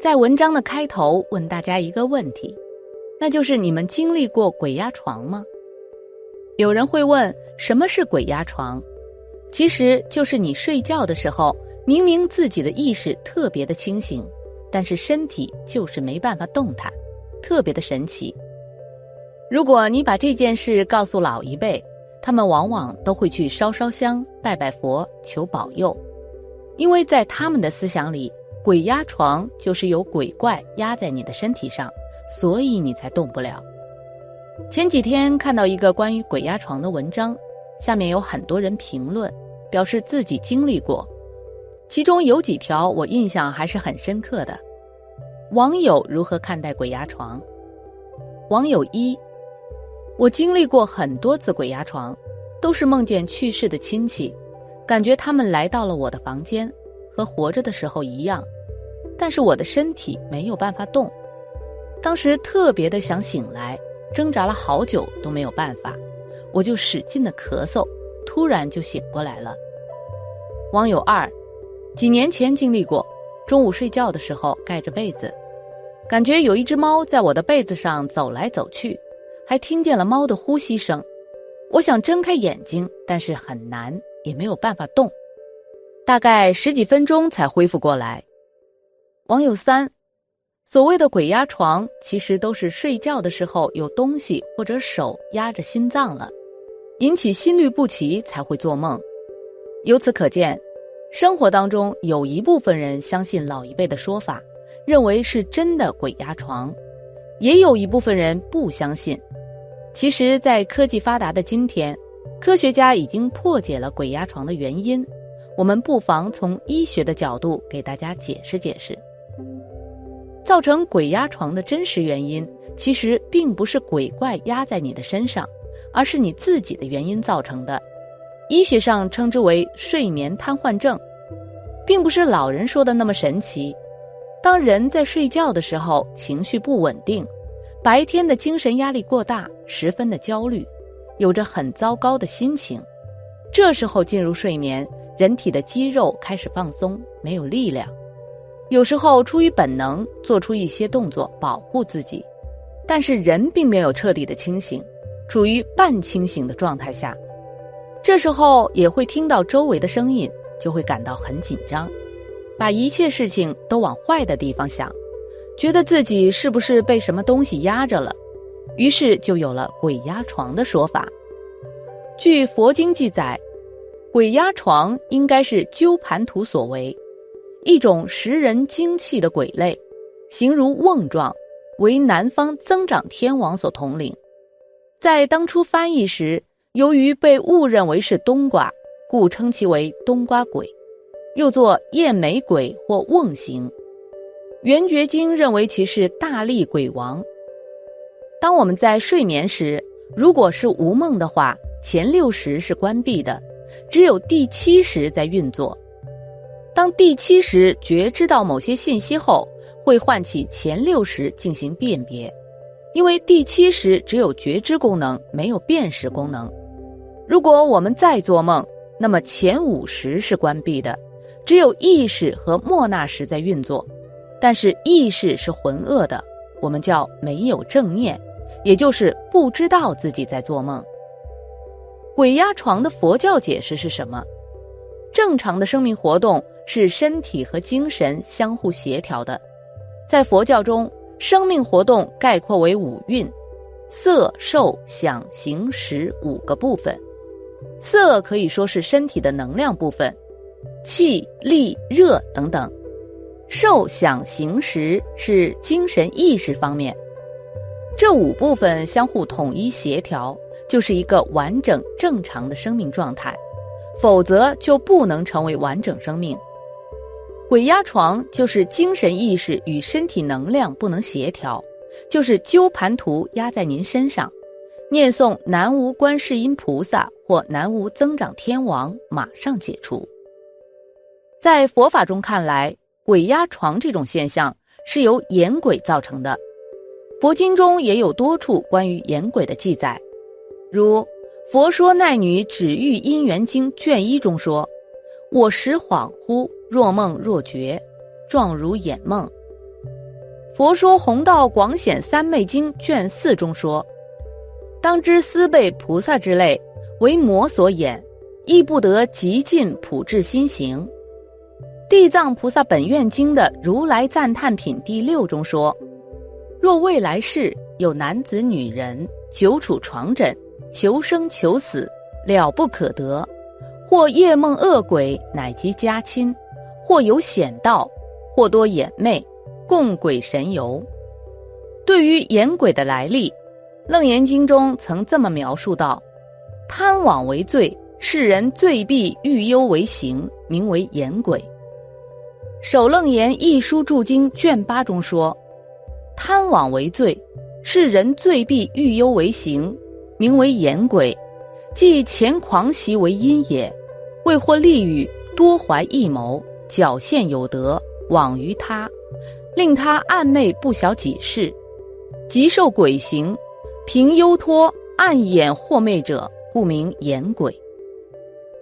在文章的开头问大家一个问题，那就是你们经历过鬼压床吗？有人会问，什么是鬼压床？其实就是你睡觉的时候，明明自己的意识特别的清醒，但是身体就是没办法动弹，特别的神奇。如果你把这件事告诉老一辈，他们往往都会去烧烧香、拜拜佛求保佑，因为在他们的思想里。鬼压床就是有鬼怪压在你的身体上，所以你才动不了。前几天看到一个关于鬼压床的文章，下面有很多人评论，表示自己经历过。其中有几条我印象还是很深刻的。网友如何看待鬼压床？网友一：我经历过很多次鬼压床，都是梦见去世的亲戚，感觉他们来到了我的房间，和活着的时候一样。但是我的身体没有办法动，当时特别的想醒来，挣扎了好久都没有办法，我就使劲的咳嗽，突然就醒过来了。网友二，几年前经历过，中午睡觉的时候盖着被子，感觉有一只猫在我的被子上走来走去，还听见了猫的呼吸声，我想睁开眼睛，但是很难，也没有办法动，大概十几分钟才恢复过来。网友三，所谓的鬼压床，其实都是睡觉的时候有东西或者手压着心脏了，引起心律不齐才会做梦。由此可见，生活当中有一部分人相信老一辈的说法，认为是真的鬼压床，也有一部分人不相信。其实，在科技发达的今天，科学家已经破解了鬼压床的原因，我们不妨从医学的角度给大家解释解释。造成鬼压床的真实原因，其实并不是鬼怪压在你的身上，而是你自己的原因造成的。医学上称之为睡眠瘫痪症，并不是老人说的那么神奇。当人在睡觉的时候，情绪不稳定，白天的精神压力过大，十分的焦虑，有着很糟糕的心情。这时候进入睡眠，人体的肌肉开始放松，没有力量。有时候出于本能做出一些动作保护自己，但是人并没有彻底的清醒，处于半清醒的状态下，这时候也会听到周围的声音，就会感到很紧张，把一切事情都往坏的地方想，觉得自己是不是被什么东西压着了，于是就有了鬼压床的说法。据佛经记载，鬼压床应该是鸠盘图所为。一种食人精气的鬼类，形如瓮状，为南方增长天王所统领。在当初翻译时，由于被误认为是冬瓜，故称其为冬瓜鬼，又作燕梅鬼或瓮形。圆觉经认为其是大力鬼王。当我们在睡眠时，如果是无梦的话，前六时是关闭的，只有第七时在运作。当第七识觉知到某些信息后，会唤起前六识进行辨别，因为第七识只有觉知功能，没有辨识功能。如果我们再做梦，那么前五识是关闭的，只有意识和莫那时在运作，但是意识是浑噩的，我们叫没有正念，也就是不知道自己在做梦。鬼压床的佛教解释是什么？正常的生命活动。是身体和精神相互协调的，在佛教中，生命活动概括为五蕴：色、受、想、行、识五个部分。色可以说是身体的能量部分，气、力、热等等；受、想、行、识是精神意识方面。这五部分相互统一协调，就是一个完整正常的生命状态，否则就不能成为完整生命。鬼压床就是精神意识与身体能量不能协调，就是鸠盘图压在您身上，念诵南无观世音菩萨或南无增长天王，马上解除。在佛法中看来，鬼压床这种现象是由眼鬼造成的。佛经中也有多处关于眼鬼的记载，如《佛说奈女止欲因缘经》卷一中说：“我时恍惚。”若梦若觉，状如眼梦。佛说《弘道广显三昧经》卷四中说：“当知思被菩萨之类，为魔所掩，亦不得极尽普智心行。”《地藏菩萨本愿经》的《如来赞叹品》第六中说：“若未来世有男子女人久处床枕，求生求死，了不可得；或夜梦恶鬼，乃及家亲；或有险道，或多眼魅，共鬼神游。”对于眼鬼的来历，《楞严经》中曾这么描述道：“贪妄为罪，世人罪必欲忧为行，名为眼鬼。”《首楞严一书注经》卷八中说：“贪妄为罪，世人罪必欲忧为行，名为眼鬼，即前狂习为因也。为获利欲，多怀异谋，矫陷有德，枉于他，令他暗昧不晓己事，即受鬼行，凭幽托暗掩惑昧者，故名眼鬼。”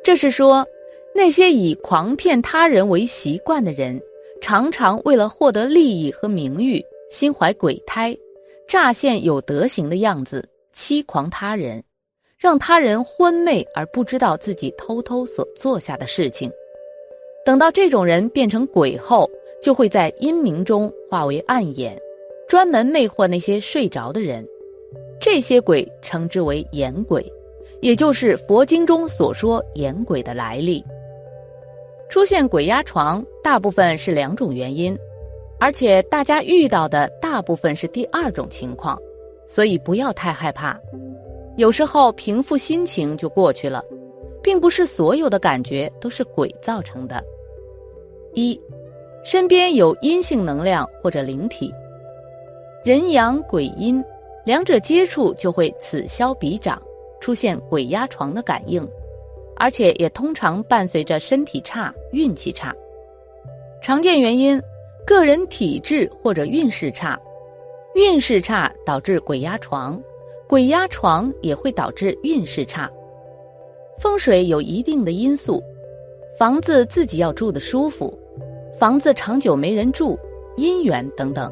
这是说。那些以狂骗他人为习惯的人，常常为了获得利益和名誉，心怀鬼胎，乍现有德行的样子，欺狂他人，让他人昏昧而不知道自己偷偷所做下的事情。等到这种人变成鬼后，就会在阴明中化为暗眼，专门魅惑那些睡着的人。这些鬼称之为眼鬼，也就是佛经中所说眼鬼的来历。出现鬼压床，大部分是两种原因，而且大家遇到的大部分是第二种情况，所以不要太害怕。有时候平复心情就过去了，并不是所有的感觉都是鬼造成的。一，身边有阴性能量或者灵体，人阳鬼阴，两者接触就会此消彼长，出现鬼压床的感应。而且也通常伴随着身体差、运气差。常见原因：个人体质或者运势差。运势差导致鬼压床，鬼压床也会导致运势差。风水有一定的因素，房子自己要住的舒服，房子长久没人住，姻缘等等。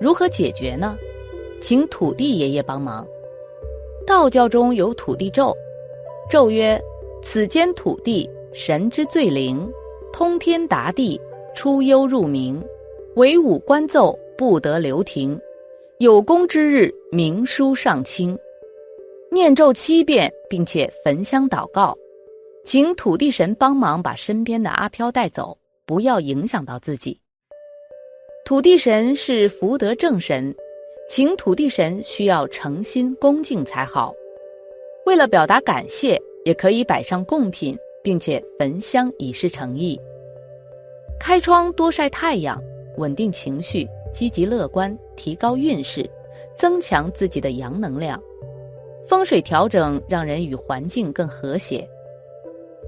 如何解决呢？请土地爷爷帮忙。道教中有土地咒，咒曰。此间土地，神之最灵，通天达地，出幽入明，唯五官奏不得留停。有功之日，明书上清。念咒七遍，并且焚香祷告，请土地神帮忙把身边的阿飘带走，不要影响到自己。土地神是福德正神，请土地神需要诚心恭敬才好。为了表达感谢。也可以摆上贡品，并且焚香以示诚意。开窗多晒太阳，稳定情绪，积极乐观，提高运势，增强自己的阳能量。风水调整让人与环境更和谐。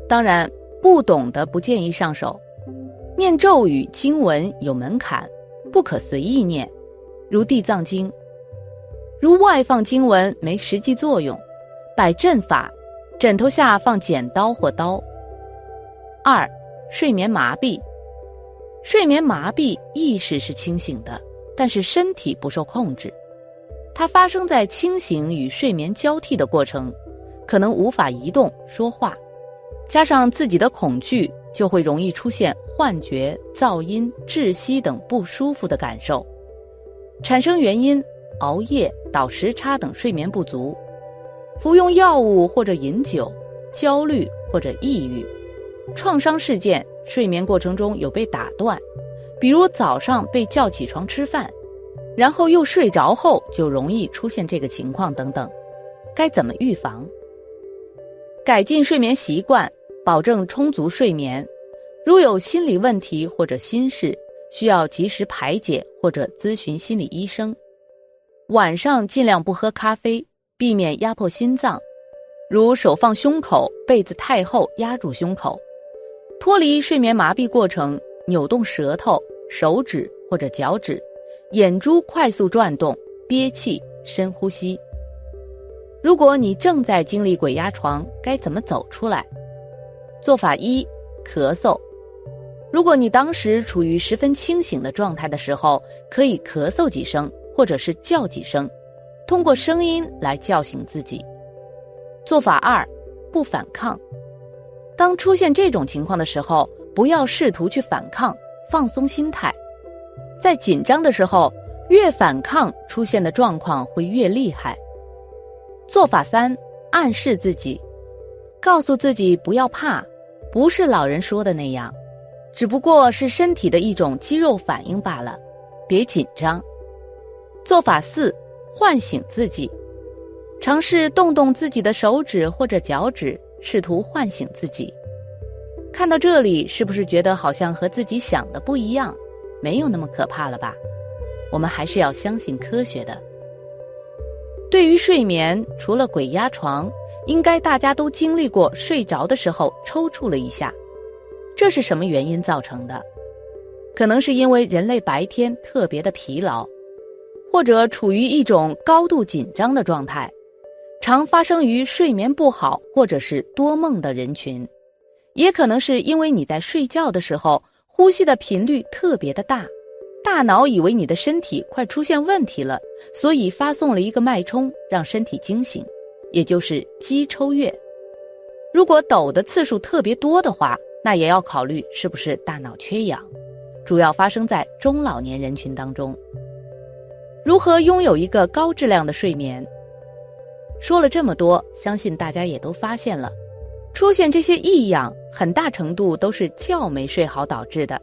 当然，不懂的不建议上手。念咒语经文有门槛，不可随意念，如《地藏经》。如外放经文没实际作用，摆阵法。枕头下放剪刀或刀。二，睡眠麻痹。睡眠麻痹，意识是清醒的，但是身体不受控制。它发生在清醒与睡眠交替的过程，可能无法移动、说话，加上自己的恐惧，就会容易出现幻觉、噪音、窒息等不舒服的感受。产生原因：熬夜、倒时差等睡眠不足。服用药物或者饮酒，焦虑或者抑郁，创伤事件，睡眠过程中有被打断，比如早上被叫起床吃饭，然后又睡着后就容易出现这个情况等等，该怎么预防？改进睡眠习惯，保证充足睡眠。如有心理问题或者心事，需要及时排解或者咨询心理医生。晚上尽量不喝咖啡。避免压迫心脏，如手放胸口，被子太厚压住胸口，脱离睡眠麻痹过程，扭动舌头、手指或者脚趾，眼珠快速转动，憋气，深呼吸。如果你正在经历鬼压床，该怎么走出来？做法一：咳嗽。如果你当时处于十分清醒的状态的时候，可以咳嗽几声，或者是叫几声，通过声音来叫醒自己。做法二，不反抗。当出现这种情况的时候，不要试图去反抗，放松心态。在紧张的时候，越反抗，出现的状况会越厉害。做法三，暗示自己，告诉自己不要怕，不是老人说的那样，只不过是身体的一种肌肉反应罢了，别紧张。做法四，唤醒自己，尝试动动自己的手指或者脚趾，试图唤醒自己。看到这里，是不是觉得好像和自己想的不一样？没有那么可怕了吧？我们还是要相信科学的。对于睡眠，除了鬼压床，应该大家都经历过睡着的时候抽搐了一下。这是什么原因造成的？可能是因为人类白天特别的疲劳，或者处于一种高度紧张的状态，常发生于睡眠不好或者是多梦的人群。也可能是因为你在睡觉的时候呼吸的频率特别的大。大脑以为你的身体快出现问题了，所以发送了一个脉冲，让身体惊醒，也就是肌抽跃。如果抖的次数特别多的话，那也要考虑是不是大脑缺氧，主要发生在中老年人群当中。如何拥有一个高质量的睡眠？说了这么多，相信大家也都发现了，出现这些异样，很大程度都是觉没睡好导致的。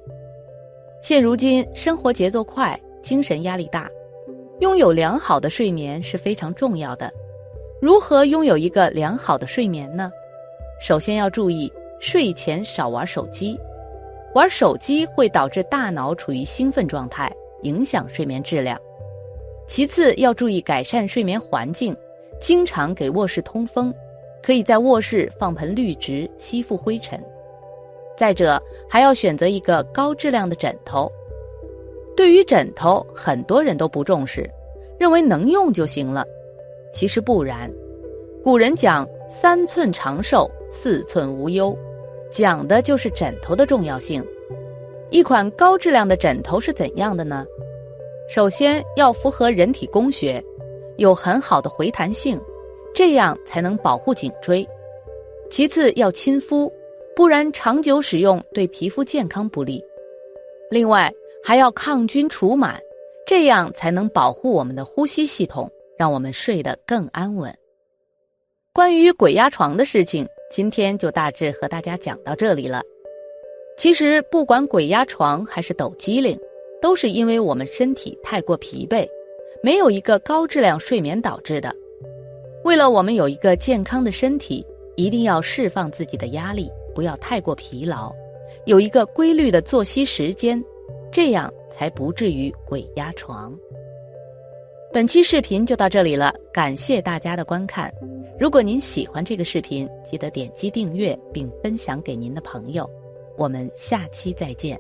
现如今生活节奏快，精神压力大，拥有良好的睡眠是非常重要的。如何拥有一个良好的睡眠呢？首先要注意睡前少玩手机，玩手机会导致大脑处于兴奋状态，影响睡眠质量。其次要注意改善睡眠环境，经常给卧室通风，可以在卧室放盆绿植吸附灰尘。再者，还要选择一个高质量的枕头。对于枕头，很多人都不重视，认为能用就行了。其实不然，古人讲“三寸长寿，四寸无忧”，讲的就是枕头的重要性。一款高质量的枕头是怎样的呢？首先要符合人体工学，有很好的回弹性，这样才能保护颈椎。其次要亲肤。不然长久使用对皮肤健康不利。另外还要抗菌除螨，这样才能保护我们的呼吸系统，让我们睡得更安稳。关于鬼压床的事情，今天就大致和大家讲到这里了。其实不管鬼压床还是抖机灵，都是因为我们身体太过疲惫，没有一个高质量睡眠导致的。为了我们有一个健康的身体，一定要释放自己的压力。不要太过疲劳，有一个规律的作息时间，这样才不至于鬼压床。本期视频就到这里了，感谢大家的观看。如果您喜欢这个视频，记得点击订阅并分享给您的朋友。我们下期再见。